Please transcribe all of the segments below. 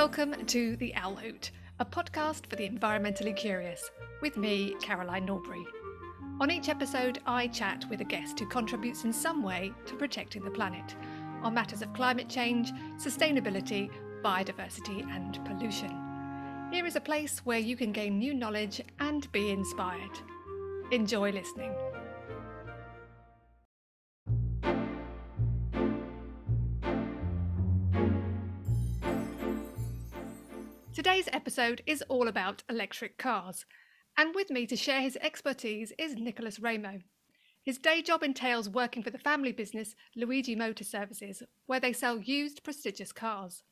Welcome to The Owl Hoot, a podcast for the environmentally curious, with me, Caroline Norbury. On each episode, I chat with a guest who contributes in some way to protecting the planet on matters of climate change, sustainability, biodiversity, and pollution. Here is a place where you can gain new knowledge and be inspired. Enjoy listening. Today's episode is all about electric cars, and with me to share his expertise is Nicolas Raimo. His day job entails working for the family business Luigi Motor Services, where they sell used prestigious cars.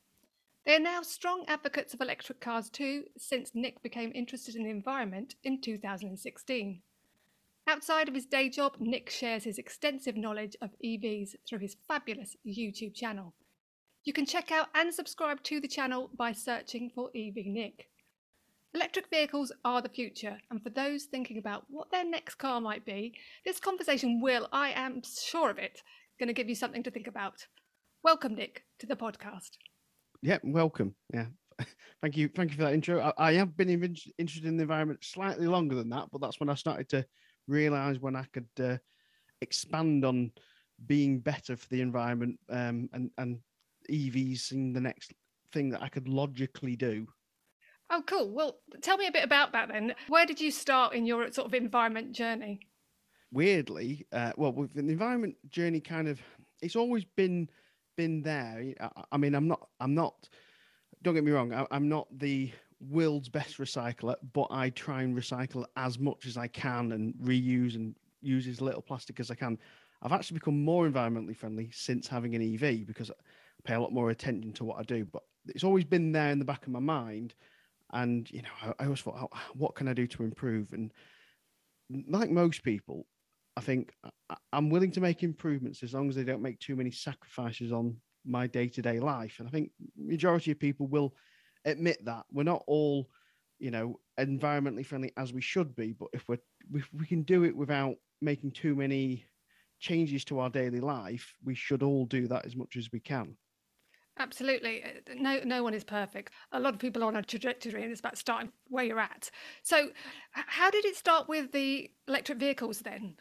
They are now strong advocates of electric cars too, since Nick became interested in the environment in 2016. Outside of his day job, Nick shares his extensive knowledge of EVs through his fabulous YouTube channel. You can check out and subscribe to the channel by searching for EV Nick. Electric vehicles are the future, and for those thinking about what their next car might be, this conversation will, I am sure of it, going to give you something to think about. Welcome, Nick, to the podcast. Yeah, welcome. Yeah, thank you, thank you for that intro. I, I have been in, interested in the environment slightly longer than that, but that's when I started to realise when I could uh, expand on being better for the environment um, and and EVs seemed the next thing that I could logically do. Oh, cool. Well, tell me a bit about that then. Where did you start in your sort of environment journey? Weirdly, uh, well, with the environment journey, kind of, it's always been been there. I, I mean, I'm not, I'm not. Don't get me wrong. I, I'm not the world's best recycler, but I try and recycle as much as I can and reuse and use as little plastic as I can. I've actually become more environmentally friendly since having an EV because pay a lot more attention to what I do. But it's always been there in the back of my mind. And, you know, I, I always thought, what can I do to improve? And like most people, I think I'm willing to make improvements as long as they don't make too many sacrifices on my day-to-day life. And I think majority of people will admit that we're not all, you know, environmentally friendly as we should be. But if we're if we can do it without making too many changes to our daily life, we should all do that as much as we can. Absolutely. Uh, no, no one is perfect. A lot of people are on a trajectory and it's about starting where you're at. So, how did it start with the electric vehicles then?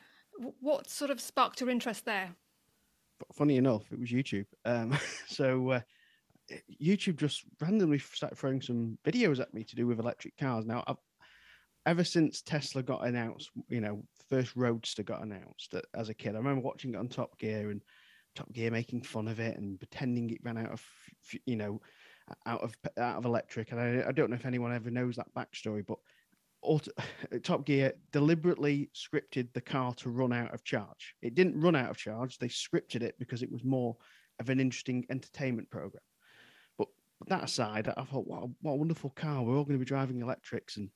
What sort of sparked your interest there? Funny enough, it was YouTube. Um, so, uh, YouTube just randomly started throwing some videos at me to do with electric cars. Now, I've, ever since Tesla got announced, you know, first Roadster got announced uh, as a kid, I remember watching it on Top Gear and Top Gear making fun of it and pretending it ran out of, you know, out of out of electric. And I, I don't know if anyone ever knows that backstory, but Auto, Top Gear deliberately scripted the car to run out of charge. It didn't run out of charge. They scripted it because it was more of an interesting entertainment program. But, but that aside, I thought, what a, what a wonderful car. We're all going to be driving electrics and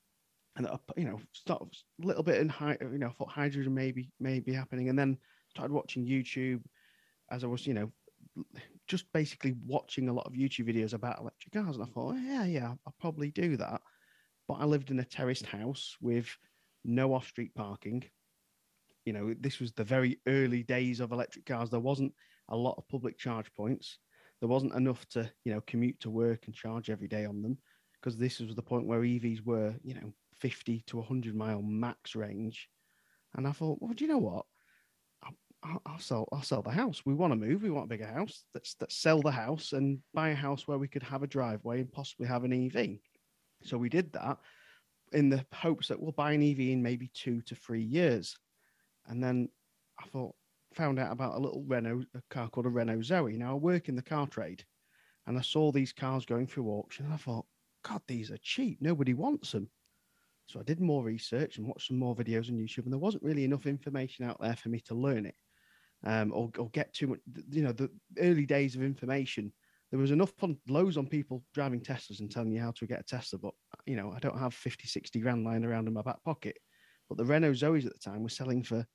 and you know, start a little bit in high, you know, thought hydrogen maybe may be happening, and then started watching YouTube, as I was, you know, just basically watching a lot of YouTube videos about electric cars. And I thought, yeah, yeah, I'll probably do that. But I lived in a terraced house with no off street parking. You know, this was the very early days of electric cars. There wasn't a lot of public charge points. There wasn't enough to, you know, commute to work and charge every day on them because this was the point where EVs were, you know, 50 to 100 mile max range. And I thought, well, do you know what? I'll, sell. I'll sell the house. We want to move. We want a bigger house. Let's, let's sell the house and buy a house where we could have a driveway and possibly have an EV. So we did that in the hopes that we'll buy an EV in maybe two to three years. And then I thought, found out about a little Renault a car called a Renault Zoe. Now I work in the car trade, and I saw these cars going through auction. And I thought, God, these are cheap. Nobody wants them. So I did more research and watched some more videos on YouTube, and there wasn't really enough information out there for me to learn it um, or, or get too much. You know, the early days of information, there was enough on loads on people driving Teslas and telling you how to get a Tesla, but you know, I don't have 50, 60 grand lying around in my back pocket. But the Renault Zoes at the time were selling for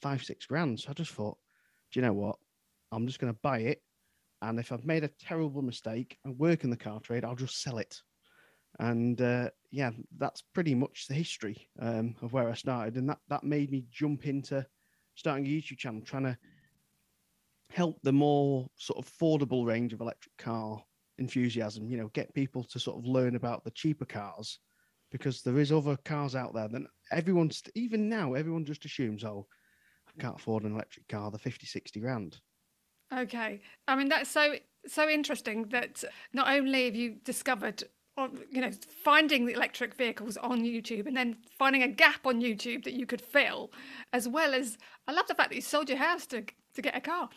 five, six grand. So I just thought, do you know what? I'm just going to buy it. And if I've made a terrible mistake and work in the car trade, I'll just sell it. And uh, yeah, that's pretty much the history um, of where I started. And that, that made me jump into starting a YouTube channel, trying to help the more sort of affordable range of electric car enthusiasm. You know, get people to sort of learn about the cheaper cars because there is other cars out there. Then everyone's even now everyone just assumes, oh, I can't afford an electric car. The 50, 60 grand. Okay, I mean that's so so interesting that not only have you discovered you know finding the electric vehicles on YouTube and then finding a gap on YouTube that you could fill, as well as I love the fact that you sold your house to to get a car.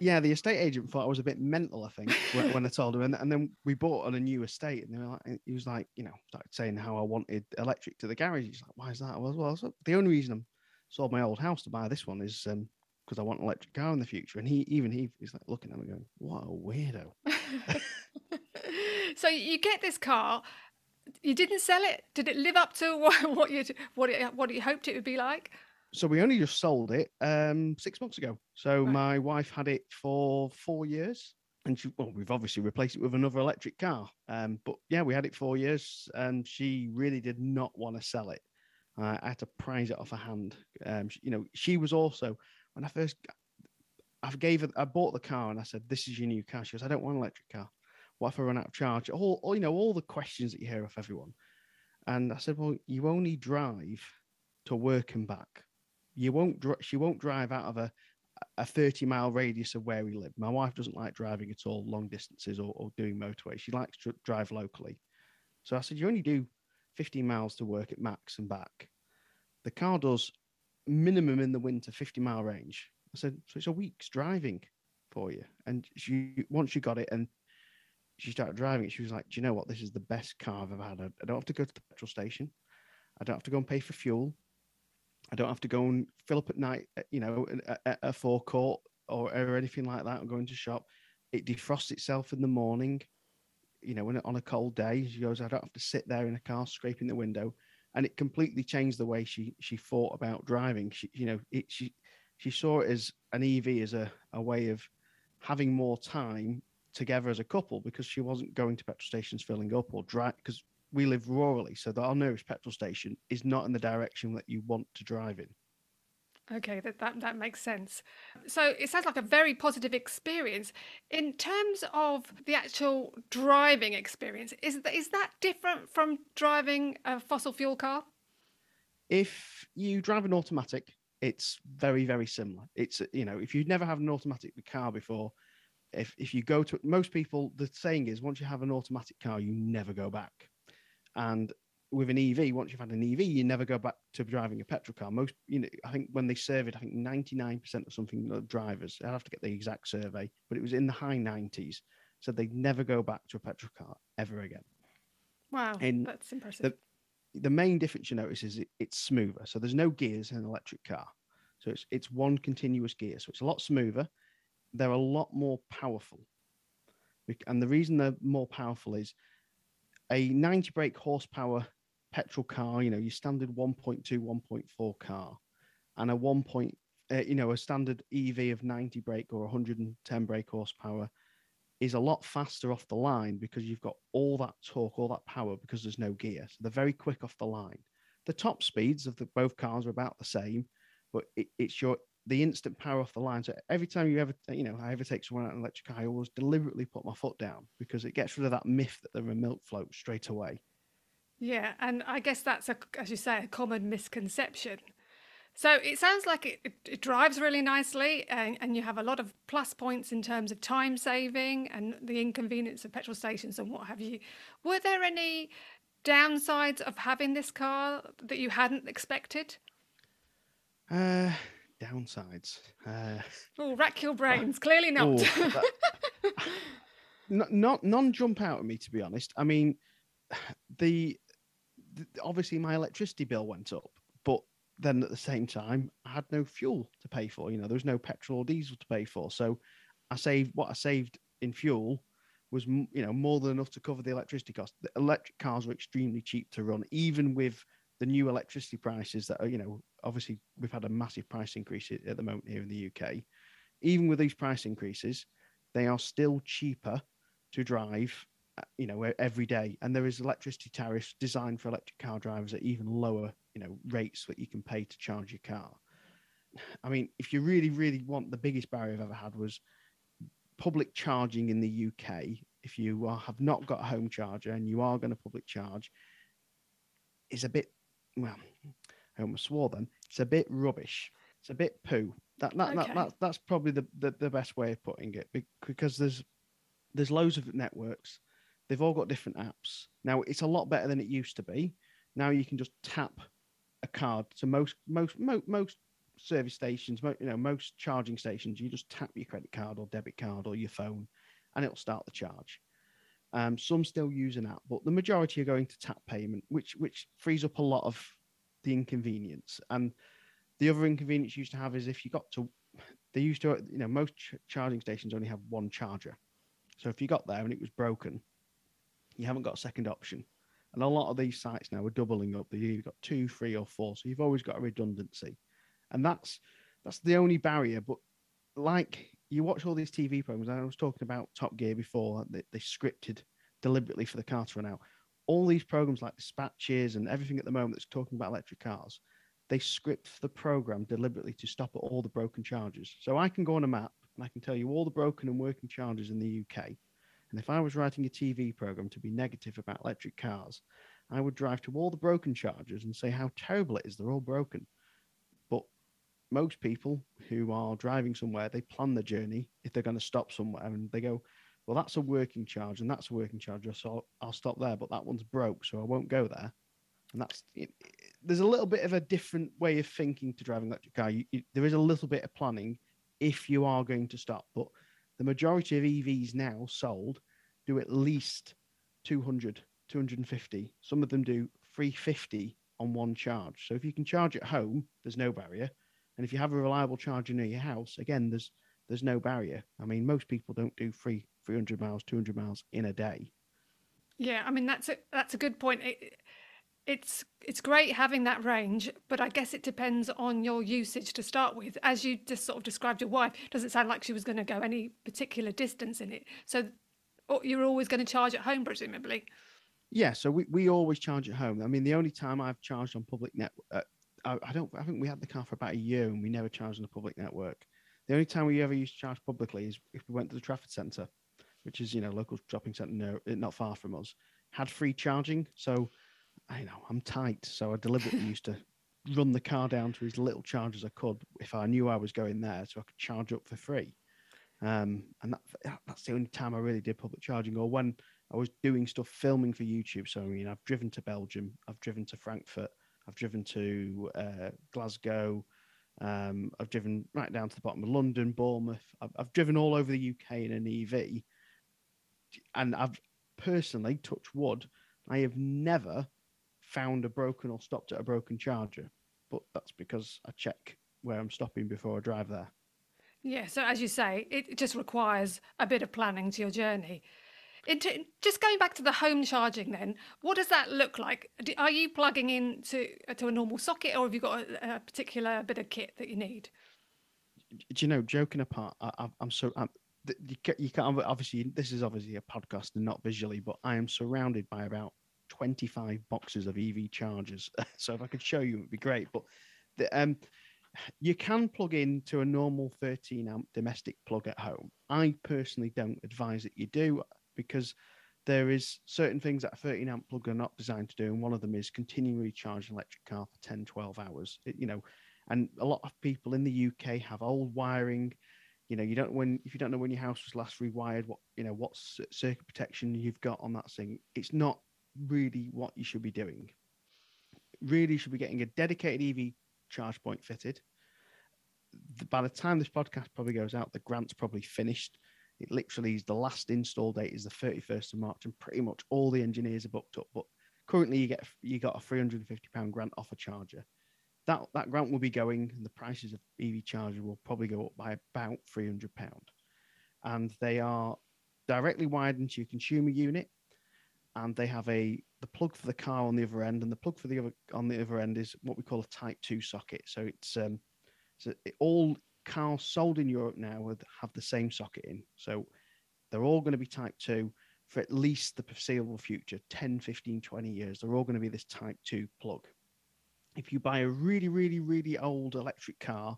yeah, the estate agent thought I was a bit mental. I think when, I told him, and, and, then we bought on a new estate, and they were like, he was like, you know, started saying how I wanted electric to the garage. He's like, why is that? I Well, well, the only reason I sold my old house to buy this one is um, because I want an electric car in the future. And he even he he's like looking at me going, what a weirdo. so you get this car. You didn't sell it. Did it live up to what, what you what it, what you hoped it would be like? So we only just sold it um, six months ago. So right. my wife had it for four years, and she, well, we've obviously replaced it with another electric car. Um, but yeah, we had it four years, and she really did not want to sell it. Uh, I had to prize it off her hand. Um, she, you know, she was also when I first I gave her, I bought the car and I said, "This is your new car." She goes, "I don't want an electric car. What if I run out of charge?" All, all you know, all the questions that you hear of everyone. And I said, "Well, you only drive to work and back. You won't. She won't drive out of a a 30 mile radius of where we live. My wife doesn't like driving at all, long distances or, or doing motorways. She likes to drive locally. So I said, you only do 15 miles to work at max and back. The car does minimum in the winter 50 mile range. I said, so it's a week's driving for you. And she once she got it and she started driving it, she was like, Do you know what? This is the best car I've ever had. I don't have to go to the petrol station. I don't have to go and pay for fuel. I don't have to go and fill up at night, uh, you know, at a forecourt or, or anything like that, or going to shop. It defrosts itself in the morning, you know, when on a cold day. She goes, I don't have to sit there in a car scraping the window and it completely changed the way she she thought about driving. She, you know, it, she she saw it as an EV as a, a way of having more time together as a couple because she wasn't going to petrol stations filling up or drive because we live rurally, so that our nearest petrol station is not in the direction that you want to drive in. Okay, that, that, that makes sense. So it sounds like a very positive experience. In terms of the actual driving experience, is, is that different from driving a fossil fuel car? If you drive an automatic, it's very, very similar. It's, you know, if you've never had an automatic car before, if, if you go to most people, the saying is once you have an automatic car, you never go back. And with an EV, once you've had an EV, you never go back to driving a petrol car. Most, you know, I think when they surveyed, I think 99% of something of drivers, I'd have to get the exact survey, but it was in the high 90s, said they'd never go back to a petrol car ever again. Wow, and that's impressive. The, the main difference you notice is it, it's smoother. So there's no gears in an electric car. So it's, it's one continuous gear. So it's a lot smoother. They're a lot more powerful. And the reason they're more powerful is a 90 brake horsepower petrol car, you know, your standard 1.2, 1.4 car, and a 1. Point, uh, you know, a standard EV of 90 brake or 110 brake horsepower is a lot faster off the line because you've got all that torque, all that power because there's no gear. So they're very quick off the line. The top speeds of the, both cars are about the same, but it, it's your the instant power off the line. So every time you ever, you know, I ever take someone out an electric car, I always deliberately put my foot down because it gets rid of that myth that they're a milk float straight away. Yeah, and I guess that's a, as you say, a common misconception. So it sounds like it, it, it drives really nicely, and, and, you have a lot of plus points in terms of time saving and the inconvenience of petrol stations and what have you. Were there any downsides of having this car that you hadn't expected? Uh, downsides. Uh, oh, rack your brains. Uh, Clearly not. Oh, that, not, not none jump out at me to be honest. I mean, the obviously my electricity bill went up, but then at the same time, I had no fuel to pay for. You know, there was no petrol or diesel to pay for. So I saved what I saved in fuel was you know more than enough to cover the electricity cost. The electric cars are extremely cheap to run, even with the new electricity prices that are you know obviously we've had a massive price increase at the moment here in the UK. Even with these price increases, they are still cheaper to drive uh, you know every day. And there is electricity tariffs designed for electric car drivers at even lower you know rates that you can pay to charge your car. I mean if you really really want the biggest barrier i've ever had was public charging in the UK, if you are, have not got a home charger and you are going to public charge, is a bit, well, I almost swore then, it's a bit rubbish. It's a bit poo. That, that, Okay. that, that that's probably the, the, the best way of putting it because there's there's loads of networks. They've all got different apps. Now it's a lot better than it used to be. Now you can just tap a card. So most most most, most service stations, you know, most charging stations, you just tap your credit card or debit card or your phone, and it'll start the charge. Um, some still use an app, but the majority are going to tap payment, which which frees up a lot of the inconvenience. And the other inconvenience you used to have is if you got to, they used to, you know, most ch- charging stations only have one charger. So if you got there and it was broken, you haven't got a second option. And a lot of these sites now are doubling up. You've got two, three, or four. So you've always got a redundancy. And that's that's the only barrier. But like you watch all these TV programs, I was talking about Top Gear before, they, they scripted deliberately for the car to run out. All these programs like Dispatches and everything at the moment that's talking about electric cars, they script the program deliberately to stop at all the broken chargers. So I can go on a map and I can tell you all the broken and working chargers in the UK. And if I was writing a TV program to be negative about electric cars, I would drive to all the broken chargers and say how terrible it is. They're all broken. Most people who are driving somewhere, they plan the journey if they're going to stop somewhere and they go, well, that's a working charge and that's a working charge. So I'll stop there, but that one's broke. So I won't go there. And that's it, it- there's a little bit of a different way of thinking to driving electric car. You, you, there is a little bit of planning if you are going to stop, but the majority of EVs now sold do at least 200, 250. Some of them do 350 on one charge. So if you can charge at home, there's no barrier. And if you have a reliable charger near your house, again, there's there's no barrier. I mean, most people don't do three 300 miles, 200 miles in a day. Yeah, I mean that's a that's a good point. It, it's it's great having that range, but I guess it depends on your usage to start with. As you just sort of described your wife, doesn't sound like she was going to go any particular distance in it. So oh, you're always going to charge at home, presumably. Yeah, so we, we always charge at home. I mean, the only time I've charged on public network, uh, I, I don't, I think we had the car for about a year and we never charged on the public network. The only time we ever used to charge publicly is if we went to the Trafford Centre, which is you know local shopping centre no, not far from us, had free charging. So I know I'm tight, so I deliberately used to run the car down to as little charge as I could if I knew I was going there, so I could charge up for free. Um, and that, that's the only time I really did public charging, or when I was doing stuff filming for YouTube. So I mean, I've driven to Belgium, I've driven to Frankfurt, I've driven to uh, Glasgow, um, I've driven right down to the bottom of London, Bournemouth. I've, I've driven all over the UK in an EV, and I've personally, touched wood, I have never found a broken or stopped at a broken charger. But that's because I check where I'm stopping before I drive there. Yeah, so as you say, it just requires a bit of planning to your journey. Into, just going back to the home charging, then, what does that look like? Are you plugging in to, to a normal socket, or have you got a, a particular bit of kit that you need? do you know, joking apart, I, I'm so I'm, you, ca- you can't obviously this is obviously a podcast and not visually, but I am surrounded by about 25 boxes of EV chargers. so if I could show you, it'd be great. But the, um, you can plug into a normal 13 amp domestic plug at home. I personally don't advise that you do because there is certain things that a 13 amp plug are not designed to do, and one of them is continually charge an electric car for 10, 12 hours. It- you know, and a lot of people in the UK have old wiring. You know, you don't when if you don't know when your house was last rewired, what you know what circuit protection you've got on that thing. It's not really what you should be doing. Really, should be getting a dedicated EV charge point fitted. By the time this podcast probably goes out, the grant's probably finished. It literally is the last install date is the 31st of March, and pretty much all the engineers are booked up. But currently, you get you got a 350 pound grant off a charger that that grant will be going and the prices of EV charger will probably go up by about 300 pound and they are directly wired into your consumer unit and they have a the plug for the car on the other end and the plug for the other on the other end is what we call a type 2 socket so it's um so it, all cars sold in Europe now have the same socket in so they're all going to be type 2 for at least the foreseeable future 10 15 20 years they're all going to be this type 2 plug if you buy a really, really, really old electric car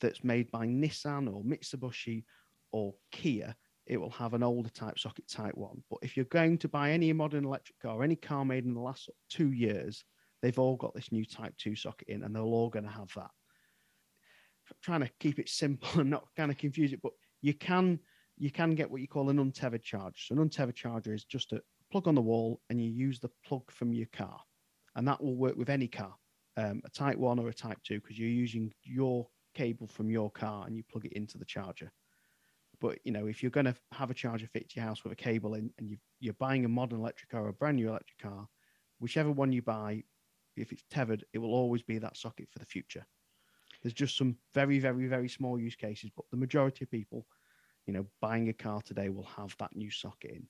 that's made by Nissan or Mitsubishi or Kia, it will have an older type socket, Type One. But if you're going to buy any modern electric car, any car made in the last two years, they've all got this new Type Two socket in, and they're all going to have that. Trying to keep it simple and not kind of confuse it, but you can you can get what you call an untethered charge. So an untethered charger is just a plug on the wall, and you use the plug from your car, and that will work with any car, um, a Type One or a Type Two, because you're using your cable from your car and you plug it into the charger. But you know, if you're going to have a charger fit to your house with a cable in, and you, are buying a modern electric car or a brand new electric car, whichever one you buy, if it's tethered, it will always be that socket for the future. There's just some very, very, very small use cases, but the majority of people, you know, buying a car today will have that new socket in.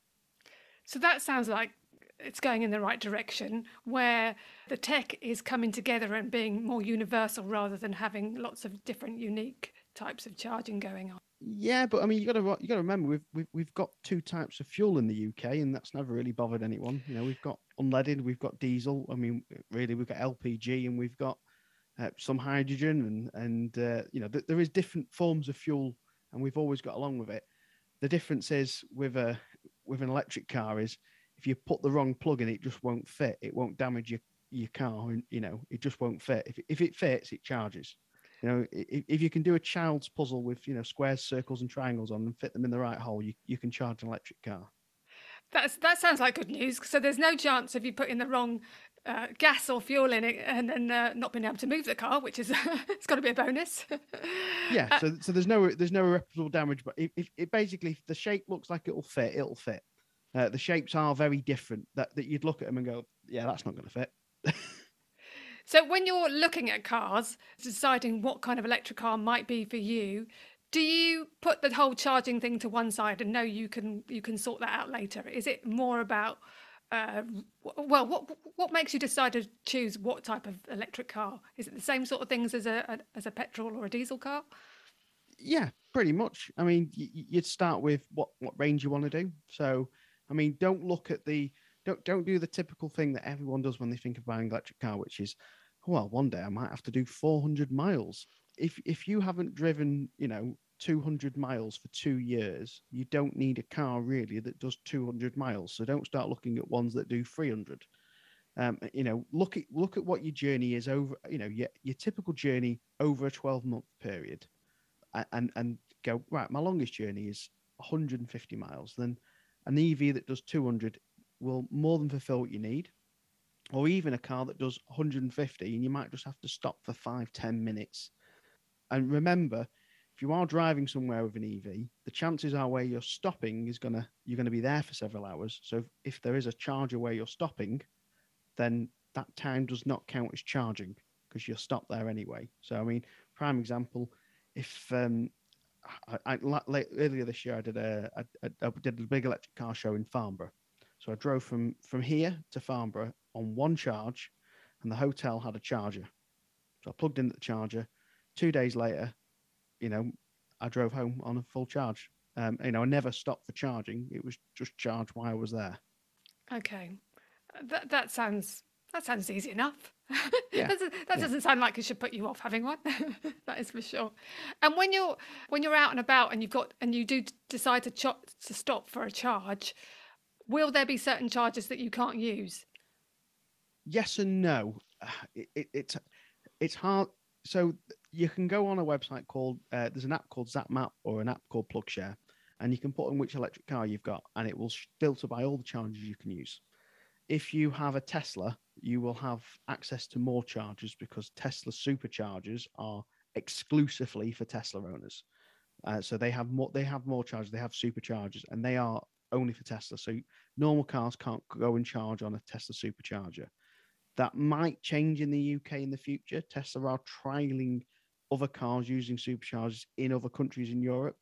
So that sounds like it's going in the right direction where the tech is coming together and being more universal rather than having lots of different unique types of charging going on. Yeah, but I mean, you got to you got to remember we've, we've we've got two types of fuel in the UK, and that's never really bothered anyone. You know, we've got unleaded, we've got diesel. I mean, really, we've got LPG, and we've got uh, some hydrogen, and and uh, you know, th- there is different forms of fuel, and we've always got along with it. The difference is with a with an electric car is if you put the wrong plug in, it just won't fit. It won't damage your your car, and you know, it just won't fit. If if it fits, it charges. You know, if, if you can do a child's puzzle with you know squares, circles, and triangles on and fit them in the right hole, you, you can charge an electric car. That's that sounds like good news. So there's no chance of you putting the wrong uh, gas or fuel in it and then uh, not being able to move the car, which is it's got to be a bonus. yeah. Uh, so so there's no there's no irreparable damage, but if, if it basically if the shape looks like it'll fit, it'll fit. Uh, the shapes are very different. That that you'd look at them and go, yeah, that's not going to fit. So when you're looking at cars, deciding what kind of electric car might be for you, do you put the whole charging thing to one side and know you can you can sort that out later? Is it more about uh, well, what what makes you decide to choose what type of electric car? Is it the same sort of things as a, a as a petrol or a diesel car? Yeah, pretty much. I mean, you'd start with what what range you want to do. So, I mean, don't look at the don't don't do the typical thing that everyone does when they think of buying an electric car, which is, well, one day I might have to do 400 miles. If if you haven't driven, you know, 200 miles for two years, you don't need a car really that does 200 miles. So don't start looking at ones that do 300. Um, you know, look at look at what your journey is over. You know, your your typical journey over a 12 month period, and and go right. My longest journey is 150 miles. Then an EV that does 200 will more than fulfill what you need. Or even a car that does 150 and you might just have to stop for five, 10 minutes. And remember, if you are driving somewhere with an EV, the chances are where you're stopping is gonna you're gonna be there for several hours. So if, if there is a charger where you're stopping, then that time does not count as charging because you're stopped there anyway. So I mean, prime example, if um, I, I, late, earlier this year I did a I, I did a big electric car show in Farnborough, so I drove from from here to Farnborough on one charge, and the hotel had a charger. So I plugged in the charger. Two days later, you know, I drove home on a full charge. Um, you know, I never stopped for charging. It was just charged while I was there. Okay, that that sounds that sounds easy enough. Yeah. that, that doesn't sound like it should put you off having one. that is for sure. And when you're when you're out and about and you've got and you do decide to ch- to stop for a charge, will there be certain charges that you can't use? Yes and no. It, it, it's it's hard. So you can go on a website called uh, there's an app called ZapMap or an app called PlugShare, and you can put in which electric car you've got, and it will filter by all the charges you can use. If you have a Tesla, you will have access to more chargers because Tesla superchargers are exclusively for Tesla owners. Uh, so they have more. They have more chargers. They have superchargers, and they are only for Tesla. So normal cars can't go and charge on a Tesla supercharger. That might change in the UK in the future. Tesla are trialing other cars using superchargers in other countries in Europe.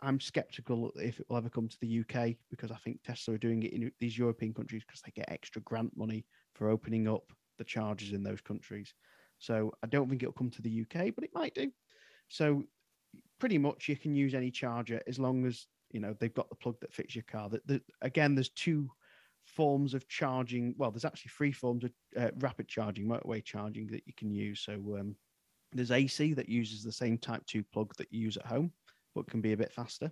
I'm skeptical if it will ever come to the UK because I think Tesla are doing it in these European countries because they get extra grant money for opening up the charges in those countries. So I don't think it'll come to the UK, but it might do. So pretty much you can use any charger as long as you know they've got the plug that fits your car. That again, there's two forms of charging. Well, there's actually three forms of uh, rapid charging, motorway charging that you can use. So um, there's AC that uses the same Type Two plug that you use at home, but can be a bit faster.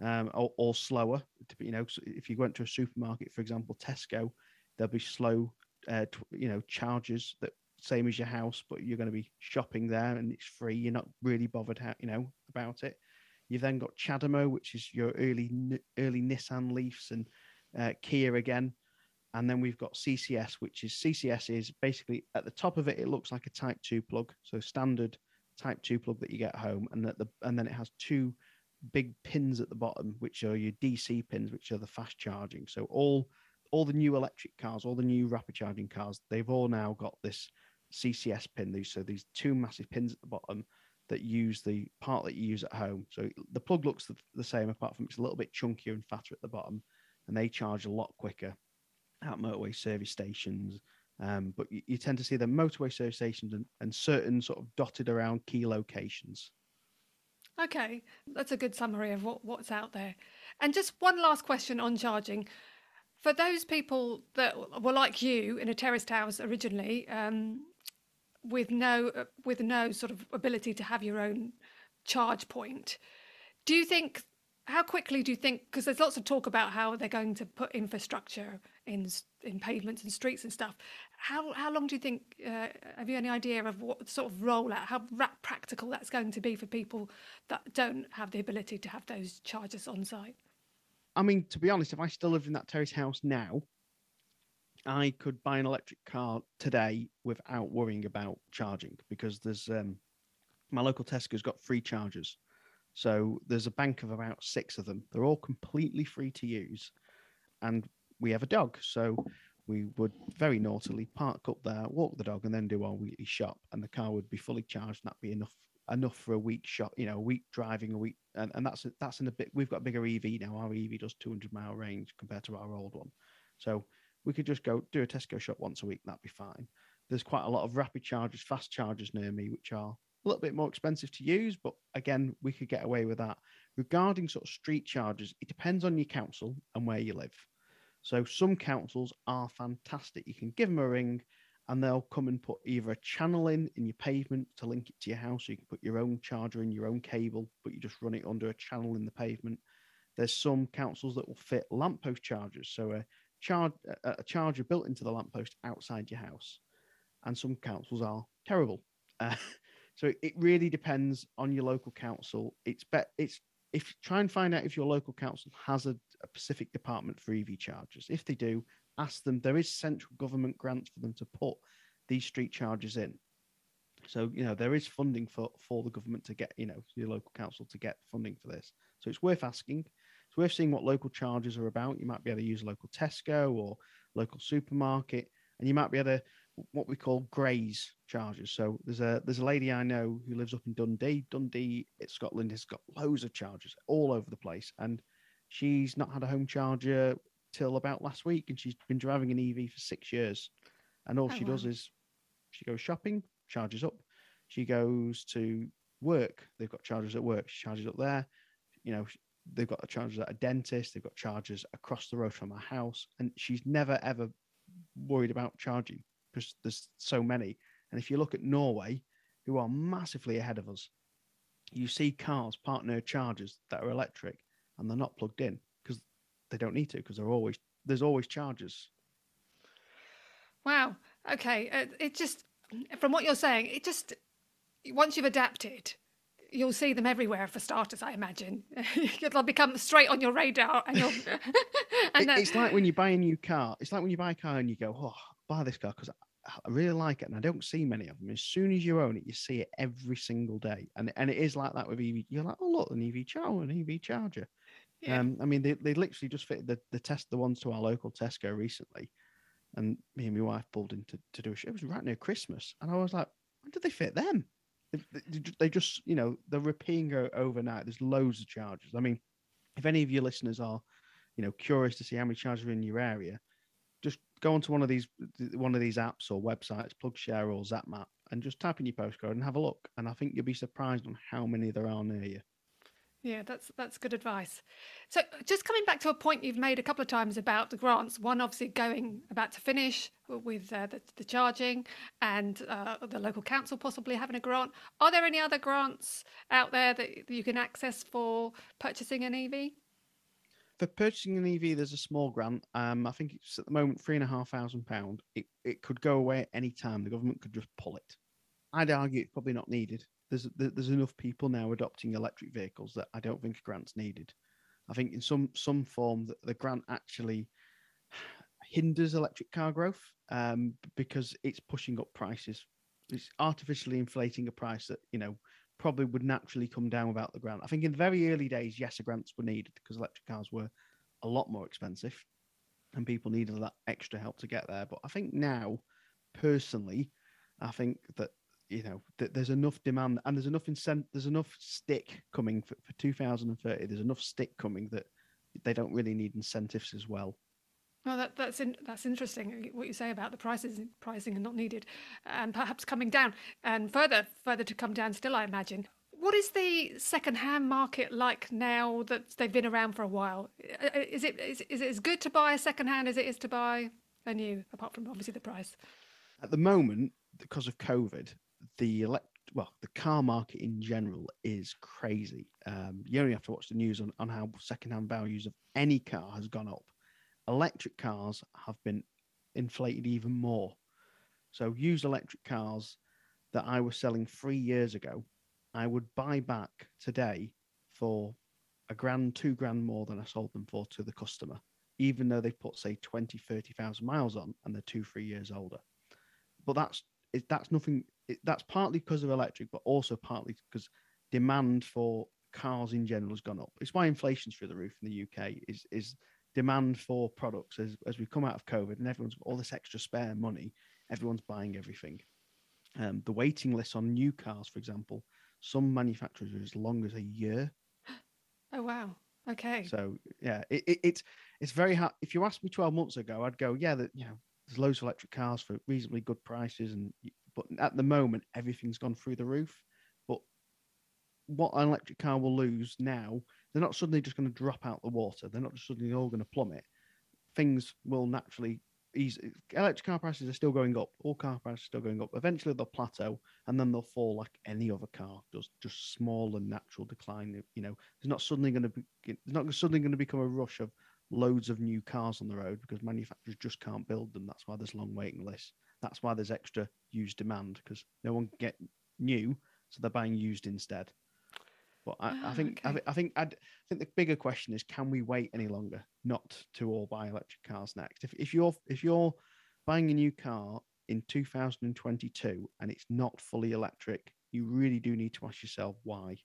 um, or, or slower. You know, if you went to a supermarket, for example, Tesco, there'll be slow, uh, you know, charges that same as your house, but you're going to be shopping there and it's free. You're not really bothered, how, you know, about it. You've then got CHAdeMO, which is your early early Nissan Leafs and uh, Kia again, and then we've got CCS, which is CCS is basically at the top of it. It looks like a Type Two plug, so standard Type Two plug that you get home, and that the and then it has two big pins at the bottom, which are your DC pins, which are the fast charging. So all all the new electric cars, all the new rapid charging cars, they've all now got this CCS pin. These so these two massive pins at the bottom that use the part that you use at home. So the plug looks the, the same, apart from it's a little bit chunkier and fatter at the bottom, and they charge a lot quicker at motorway service stations. Um, but you, you, tend to see the motorway service stations and, and certain sort of dotted around key locations. Okay, that's a good summary of what, what's out there. And just one last question on charging. For those people that were like you in a terraced house originally, um, with no uh, with no sort of ability to have your own charge point, do you think? How quickly do you think? Because there's lots of talk about how they're going to put infrastructure in in pavements and streets and stuff. How how long do you think? Uh, have you any idea of what sort of rollout, how practical that's going to be for people that don't have the ability to have those chargers on site? I mean, to be honest, if I still lived in that terrace house now, I could buy an electric car today without worrying about charging because there's um, my local Tesco's got free chargers. So there's a bank of about six of them. They're all completely free to use. And we have a dog. So we would very naughtily park up there, walk the dog, and then do our weekly shop. And the car would be fully charged, and that'd be enough enough for a week shot. You know, a week driving, a week, and, and that's that's in a bit. We've got a bigger EV now. Our EV does 200 mile range compared to our old one, so we could just go do a Tesco shop once a week. That'd be fine. There's quite a lot of rapid chargers, fast chargers near me, which are a little bit more expensive to use, but again, we could get away with that. Regarding sort of street chargers, it depends on your council and where you live. So some councils are fantastic. You can give them a ring and they'll come and put either a channel in in your pavement to link it to your house. So you can put your own charger in your own cable, but you just run it under a channel in the pavement. There's some councils that will fit lamppost chargers. So a, charge, a charger built into the lamppost outside your house. And some councils are terrible. Uh, so it really depends on your local council. It's bet it's if try and find out if your local council has a, a department for EV chargers. If they do, ask them. There is central government grants for them to put these street chargers in. So you know there is funding for for the government to get you know your local council to get funding for this. So it's worth asking. It's worth seeing what local chargers are about. You might be able to use local Tesco or local supermarket, and you might be able to what we call graze chargers. So there's a there's a lady I know who lives up in Dundee. Dundee, it's Scotland, has got loads of chargers all over the place, and she's not had a home charger till about last week, and she's been driving an EV for six years. And all oh, she wow. does is she goes shopping, charges up. She goes to work. They've got chargers at work. She charges up there. You know, they've got the chargers at a dentist. They've got chargers across the road from her house, and she's never ever worried about charging because there's so many. And if you look at Norway, who are massively ahead of us, you see cars parked near chargers that are electric and they're not plugged in because they don't need to because they're always there's always chargers. Wow. Okay. Uh, it just from what you're saying, it just once you've adapted, you'll see them everywhere for starters. I imagine they'll become straight on your radar, and you'll. and then... It's like when you buy a new car. It's like when you buy a car and you go, "Oh, buy this car because I really like it, and I don't see many of them. As soon as you own it, you see it every single day, and and it is like that with EV. You're like, oh look, an EV charger, an EV charger. Um, I mean, they, they literally just fitted the the test the ones to our local Tesco recently, and me and my wife pulled in to, to do a show. It was right near Christmas, and I was like, when did they fit them? They, they, they just, you know, they're repeating overnight. There's loads of chargers. I mean, if any of your listeners are, you know, curious to see how many chargers are in your area, just go onto one of these one of these apps or websites, PlugShare or ZapMap, and just type in your postcode and have a look. And I think you'll be surprised on how many there are near you. Yeah, that's that's good advice. So, just coming back to a point you've made a couple of times about the grants. One, obviously, going about to finish with uh, the, the, charging, and uh, the local council possibly having a grant. Are there any other grants out there that you can access for purchasing an EV? for purchasing an EV, there's a small grant. Um, I think it's at the moment three and a half thousand pound. It it could go away at any time. The government could just pull it. I'd argue it's probably not needed. There's there's enough people now adopting electric vehicles that I don't think a grant's needed. I think in some some form that the grant actually hinders electric car growth um, because it's pushing up prices. It's artificially inflating a price that you know probably would naturally come down without the grant. I think in the very early days, yes, the grants were needed because electric cars were a lot more expensive and people needed that extra help to get there. But I think now, personally, I think that you know that there's enough demand and there's enough incent there's enough stick coming for, for 2030 there's enough stick coming that they don't really need incentives as well well, that, that's in, that's interesting. Uh, what you say about the prices, pricing, and not needed, and perhaps coming down, and further, further to come down still. I imagine. What is the second-hand market like now that they've been around for a while? Uh, uh, is it is, is it as good to buy a second-hand as it is to buy a new? Apart from obviously the price. At the moment, because of COVID, the elect well, the car market in general is crazy. Um, you only have to watch the news on, on how second-hand values of any car has gone up electric cars have been inflated even more. So, used electric cars that I was selling three years ago, I would buy back today for a grand, two grand more than I sold them for to the customer, even though they put, say, 20, 30,000 miles on and they're two, three years older. But that's that's nothing, that's partly because of electric, but also partly because demand for cars in general has gone up. It's why inflation's through the roof in the UK, is, is demand for products as, as we come out of COVID and everyone's got all this extra spare money, everyone's buying everything. Um, the waiting list on new cars, for example, some manufacturers are as long as a year. Oh wow! Okay. So yeah, it, it, it's it's very hard. If you asked me twelve months ago, I'd go, yeah, that you know, there's loads of electric cars for reasonably good prices, and but at the moment everything's gone through the roof. But what an electric car will lose now they're not suddenly just going to drop out the water. They're not just suddenly all going to plummet. Things will naturally ease. Electric car prices are still going up. All car prices are still going up. Eventually they'll plateau and then they'll fall like any other car does, just small and natural decline. You know, there's not suddenly going to be. There's not suddenly going to become a rush of loads of new cars on the road because manufacturers just can't build them. That's why there's long waiting lists. That's why there's extra used demand because no one can get new, so they're buying used instead. But I, oh, I think okay. I, I, think I'd, I think the bigger question is can we wait any longer not to all buy electric cars next? If if you're if you're buying a new car in 2022 and it's not fully electric, you really do need to ask yourself why.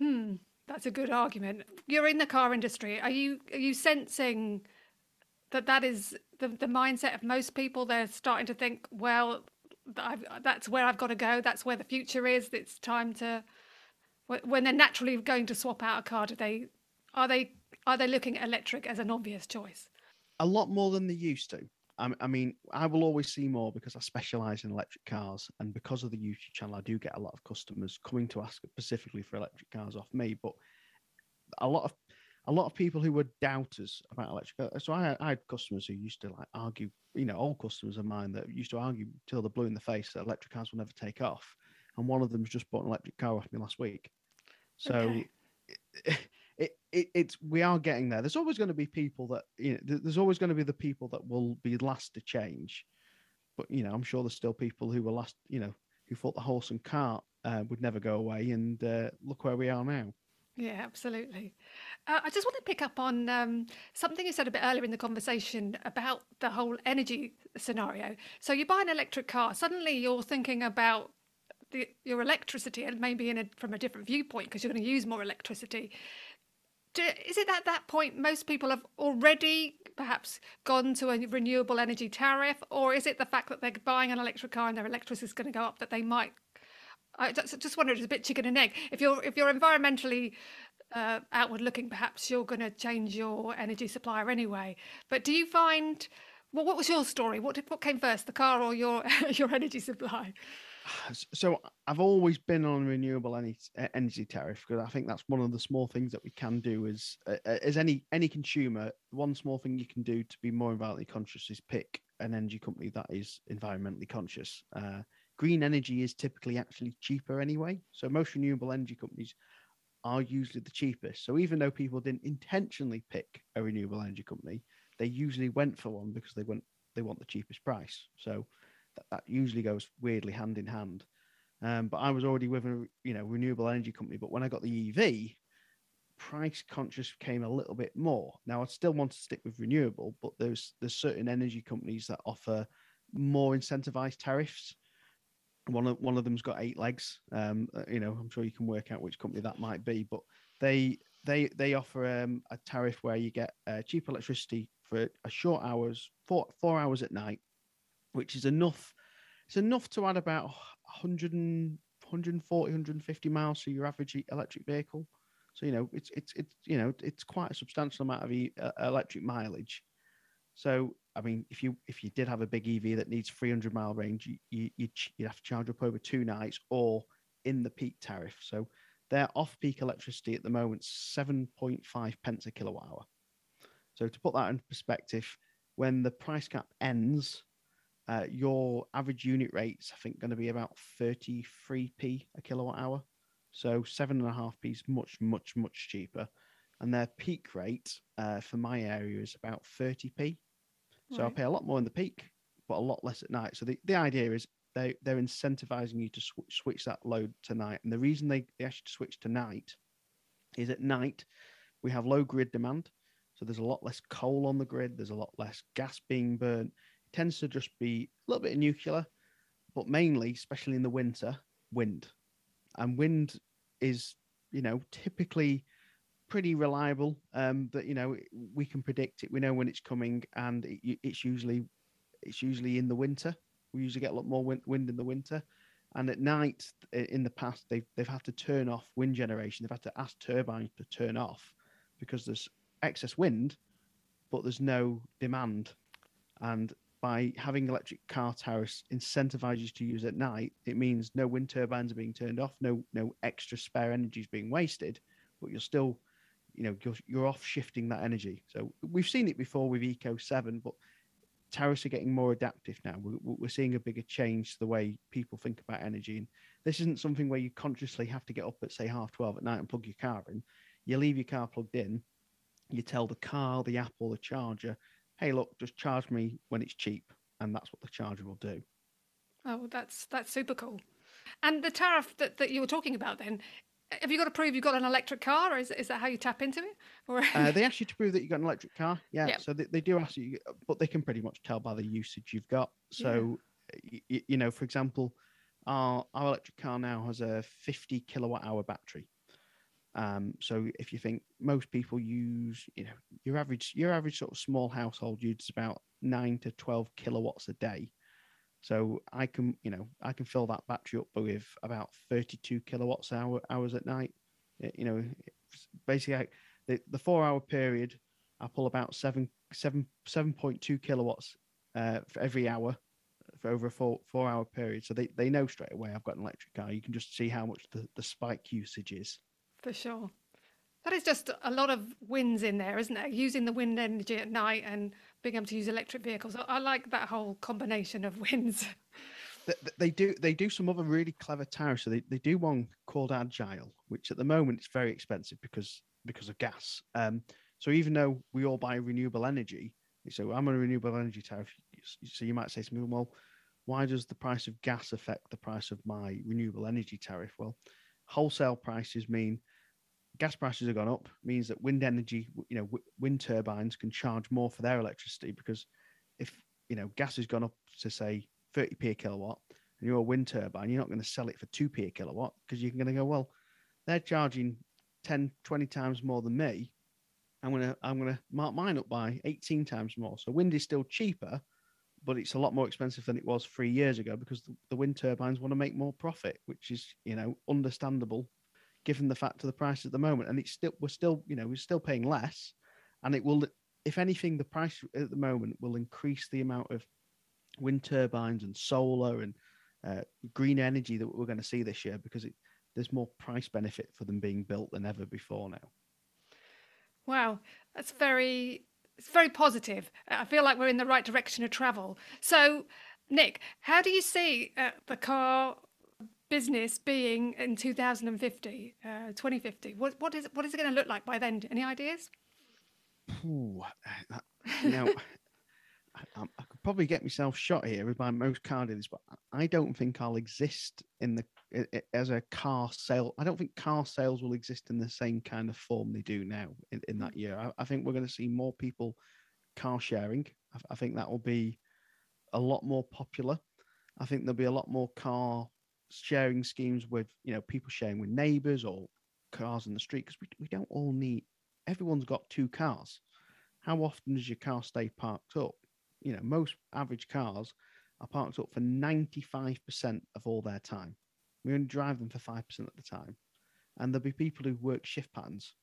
Hmm, that's a good argument. You're in the car industry. Are you are you sensing that that is the the mindset of most people? They're starting to think, well, I've, that's where I've got to go. That's where the future is. It's time to when they're naturally going to swap out a car, do they are they are they looking at electric as an obvious choice? A lot more than they used to. I, I mean, I will always see more because I specialize in electric cars, and because of the YouTube channel, I do get a lot of customers coming to ask specifically for electric cars off me. But a lot of a lot of people who were doubters about electric. Uh, so I, I, had customers who used to like argue, you know, old customers of mine that used to argue till the blue in the face that electric cars will never take off. And one of them's just bought an electric car off me last week. So okay. it, it, it, it's we are getting there. There's always going to be people that you know. There's always going to be the people that will be last to change, but you know, I'm sure there's still people who were last. You know, who thought the horse and cart uh, would never go away, and uh, look where we are now. Yeah, absolutely. Uh, I just want to pick up on um, something you said a bit earlier in the conversation about the whole energy scenario. So you buy an electric car, suddenly you're thinking about the, your electricity and maybe in a, from a different viewpoint because you're going to use more electricity. Do, is it at that point most people have already perhaps gone to a renewable energy tariff, or is it the fact that they're buying an electric car and their electricity is going to go up that they might? I just, just wonder, it's a bit chicken and egg. If you're if you're environmentally uh, outward looking, perhaps you're going to change your energy supplier anyway. But do you find well, what was your story? What did, what came first, the car or your your energy supply? So I've always been on renewable energy tariff because I think that's one of the small things that we can do as as any any consumer. One small thing you can do to be more environmentally conscious is pick an energy company that is environmentally conscious. Uh, green energy is typically actually cheaper anyway. So most renewable energy companies are usually the cheapest. So even though people didn't intentionally pick a renewable energy company, they usually went for one because they want they want the cheapest price. So that, usually goes weirdly hand in hand. Um, but I was already with a you know renewable energy company. But when I got the EV, price conscious came a little bit more. Now I still want to stick with renewable, but there's there's certain energy companies that offer more incentivized tariffs. One of one of them's got eight legs. Um, uh, you know, I'm sure you can work out which company that might be, but they they they offer um, a tariff where you get uh, cheap electricity for a short hours, four four hours at night, which is enough. It's enough to add about 100 and, 140, 150 miles to your average electric vehicle. So you know, it's it's it's you know, it's quite a substantial amount of e- electric mileage. So I mean, if you if you did have a big EV that needs 300 mile range, you, you you'd, you'd have to charge up over two nights or in the peak tariff. So their off-peak electricity at the moment 7.5 pence a kilowatt hour. So to put that in perspective, when the price cap ends, uh, your average unit rate's I think going to be about 33p a kilowatt hour. So seven and a half p is much, much, much cheaper. And their peak rate uh, for my area is about 30p. So right. I pay a lot more in the peak, but a lot less at night. So the, the idea is they, they're incentivizing you to sw- switch that load to night. And the reason they, they ask you to switch to night is at night we have low grid demand. So there's a lot less coal on the grid, there's a lot less gas being burnt. Tends to just be a little bit of nuclear, but mainly, especially in the winter, wind. And wind is, you know, typically pretty reliable. Um, that you know we can predict it. We know when it's coming, and it, it's usually it's usually in the winter. We usually get a lot more wind, wind in the winter, and at night in the past they've they've had to turn off wind generation. They've had to ask turbines to turn off because there's excess wind, but there's no demand, and by having electric car tariffs incentivize you to use at night, it means no wind turbines are being turned off, no no extra spare energy is being wasted, but you're still, you know, you're, you're off shifting that energy. So we've seen it before with Eco Seven, but tariffs are getting more adaptive now. We're, we're seeing a bigger change to the way people think about energy, and this isn't something where you consciously have to get up at say half twelve at night and plug your car in. You leave your car plugged in. You tell the car, the app, or the charger hey, look, just charge me when it's cheap, and that's what the charger will do. Oh, that's that's super cool. And the tariff that, that you were talking about then, have you got to prove you've got an electric car, or is, is that how you tap into it? Or uh, they ask you to prove that you've got an electric car. Yeah, yep. so they, they do ask you, but they can pretty much tell by the usage you've got. So, yeah. you, you know, for example, our our electric car now has a 50 kilowatt hour battery. Um, so if you think most people use, you know, your average your average sort of small household uses about nine to twelve kilowatts a day. So I can, you know, I can fill that battery up with about thirty-two kilowatts hour hours at night. You know, basically I, the the four-hour period, I pull about seven seven seven point two kilowatts uh, for every hour for over a four four hour period. So they, they know straight away I've got an electric car. You can just see how much the, the spike usage is. For sure. That is just a lot of wins in there, isn't it? Using the wind energy at night and being able to use electric vehicles. I like that whole combination of wins. They, do they do some other really clever tariffs. So they, they do one called Agile, which at the moment is very expensive because because of gas. Um, so even though we all buy renewable energy, so I'm on a renewable energy tariff. So you might say to me, well, why does the price of gas affect the price of my renewable energy tariff? Well, wholesale prices mean gas prices have gone up means that wind energy you know w- wind turbines can charge more for their electricity because if you know gas has gone up to say 30p a kilowatt and you're a wind turbine you're not going to sell it for 2p a kilowatt because you're going to go well they're charging 10 20 times more than me. I'm going to i'm going to mark mine up by 18 times more. So wind is still cheaper but it's a lot more expensive than it was three years ago because the, wind turbines want to make more profit, which is you know understandable given the fact of the price at the moment. And it's still we're still you know we're still paying less, and it will if anything the price at the moment will increase the amount of wind turbines and solar and uh, green energy that we're going to see this year because it, there's more price benefit for them being built than ever before now. Wow, that's very it's very positive. I feel like we're in the right direction of travel. So, Nick, how do you see uh, the car business being in 2050, uh, 2050? What, what, is, what is it going to look like by then? Any ideas? Ooh, that, you know, I, I, could probably get myself shot here by most car dealers, but I don't think I'll exist in the as a car sale. I don't think car sales will exist in the same kind of form they do now in, in that year. I, I think we're going to see more people car sharing. I, I think that will be a lot more popular. I think there'll be a lot more car sharing schemes with you know people sharing with neighbours or cars in the street because we, we don't all need everyone's got two cars. How often does your car stay parked up? You know, most average cars are parked up for 95% of all their time. We only drive them for 5% at the time. And there'll be people who work shift patterns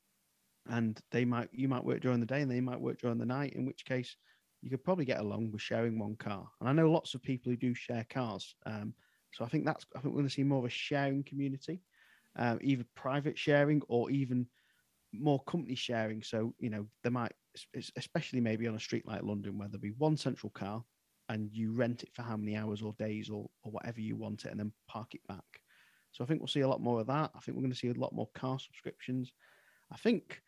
and they might you might work during the day and they might work during the night, in which case you could probably get along with sharing one car. And I know lots of people who do share cars. Um, so I think that's I think we're going to see more of a sharing community, um, either private sharing or even more company sharing. So you know there might, especially maybe on a street like London, where there'll be one central car, and you rent it for how many hours or days or or whatever you want it, and then park it back. So I think we'll see a lot more of that. I think we're going to see a lot more car subscriptions. I think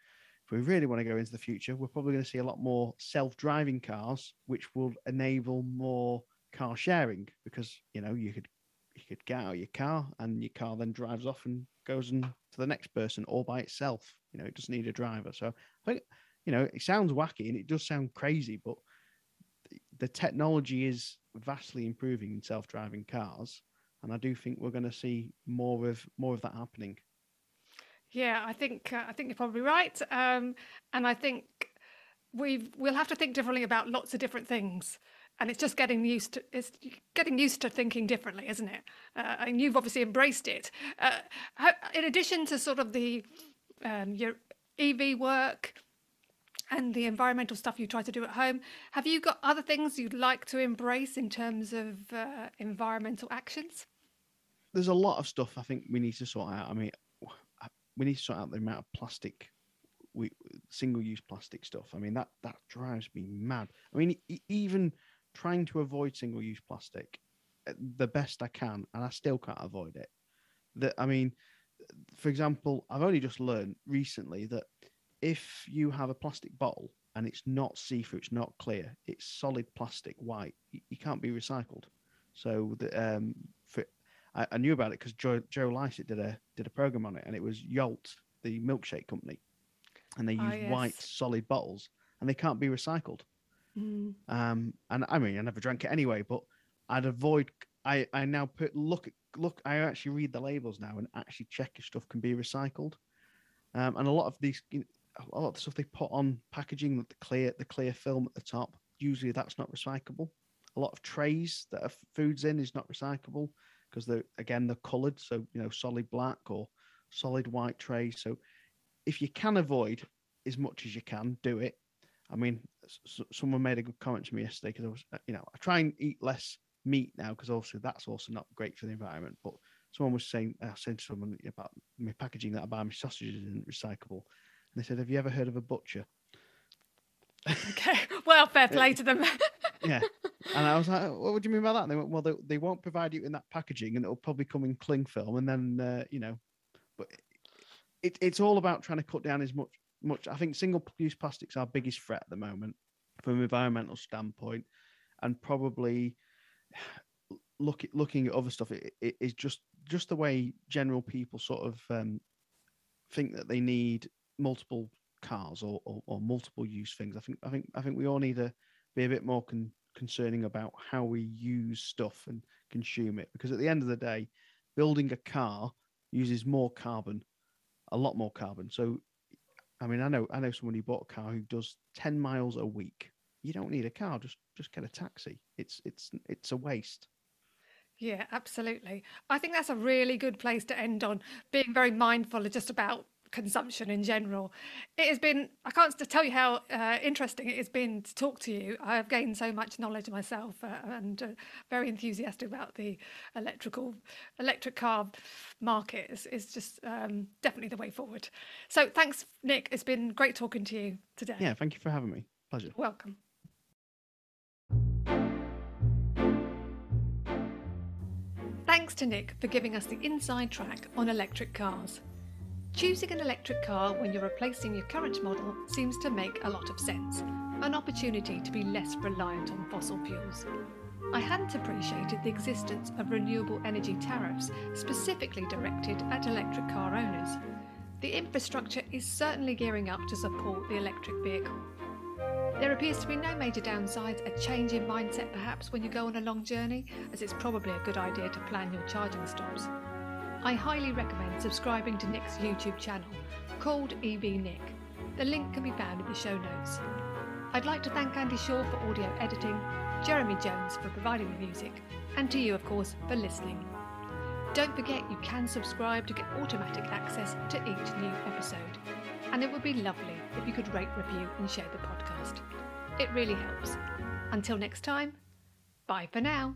if we really want to go into the future, we're probably going to see a lot more self-driving cars, which will enable more car sharing because you know you could you could get out your car and your car then drives off and goes and to the next person all by itself. You know, it doesn't need a driver. So I think, you know, it sounds wacky and it does sound crazy, but the technology is vastly improving in self-driving cars, and I do think we're going to see more of more of that happening. Yeah, I think uh, I think you're probably right, um, and I think we we'll have to think differently about lots of different things. And it's just getting used to it's getting used to thinking differently isn't it? Uh, and you've obviously embraced it. Uh, in addition to sort of the um, your ev work and the environmental stuff you try to do at home. Have you got other things you'd like to embrace in terms of uh, environmental actions? There's a lot of stuff i think we need to sort out. I mean we need to sort out the amount of plastic we single use plastic stuff. I mean that that drives me mad. I mean even trying to avoid single use plastic uh, the best I can, and I still can't avoid it. That I mean, for example, I've only just learned recently that if you have a plastic bottle and it's not see through, it's not clear, it's solid plastic, white, you, you can't be recycled. So the, um, for, I, I, knew about it because Joe, Joe Lycett did a did a program on it, and it was Yolt, the milkshake company, and they use oh, yes. white solid bottles, and they can't be recycled. Mm. Um, and I mean, I never drank it anyway, but I'd avoid. I I now put look look. I actually read the labels now and actually check if stuff can be recycled. Um, and a lot of these, a lot of the stuff they put on packaging, the clear the clear film at the top, usually that's not recyclable. A lot of trays that are foods in is not recyclable because they're again they're coloured, so you know solid black or solid white trays. So if you can avoid as much as you can, do it. I mean, someone made a good comment to me yesterday because I was, uh, you know, I try and eat less meat now because obviously that's also not great for the environment. But someone was saying, I said to someone about my packaging that I buy my sausages isn't recyclable, they said, "Have you ever heard of a butcher?" Okay, well, fair play to them. yeah, and I was like, "What would you mean by that?" And they went, "Well, they, they won't provide you in that packaging, and it'll probably come in cling film, and then uh, you know, but it, it's all about trying to cut down as much much. I think single use plastics are our biggest threat at the moment from an environmental standpoint, and probably look looking at other stuff. It, it is just just the way general people sort of um, think that they need multiple cars or, or, or, multiple use things. I think I think I think we all need to be a bit more con- concerning about how we use stuff and consume it because at the end of the day, building a car uses more carbon, a lot more carbon. So I mean, I know I know someone who bought a car who does ten miles a week. You don't need a car; just just get a taxi. It's it's it's a waste. Yeah, absolutely. I think that's a really good place to end on. Being very mindful of just about consumption in general. It has been, I can't tell you how uh, interesting it has been to talk to you. I have gained so much knowledge myself uh, and uh, very enthusiastic about the electrical, electric car market. It's, it's just um, definitely the way forward. So thanks, Nick. It's been great talking to you today. Yeah, thank you for having me. Pleasure. Welcome. Thanks to Nick for giving us the inside track on electric cars. Choosing an electric car when you're replacing your current model seems to make a lot of sense, an opportunity to be less reliant on fossil fuels. I hadn't appreciated the existence of renewable energy tariffs specifically directed at electric car owners. The infrastructure is certainly gearing up to support the electric vehicle. There appears to be no major downsides, a change in mindset perhaps when you go on a long journey, as it's probably a good idea to plan your charging stops. I highly recommend subscribing to Nick's YouTube channel called EV Nick. The link can be found in the show notes. I'd like to thank Andy Shaw for audio editing, Jeremy Jones for providing the music, and to you, of course, for listening. Don't forget you can subscribe to get automatic access to each new episode. And it would be lovely if you could rate, review, and share the podcast. It really helps. Until next time, bye for now.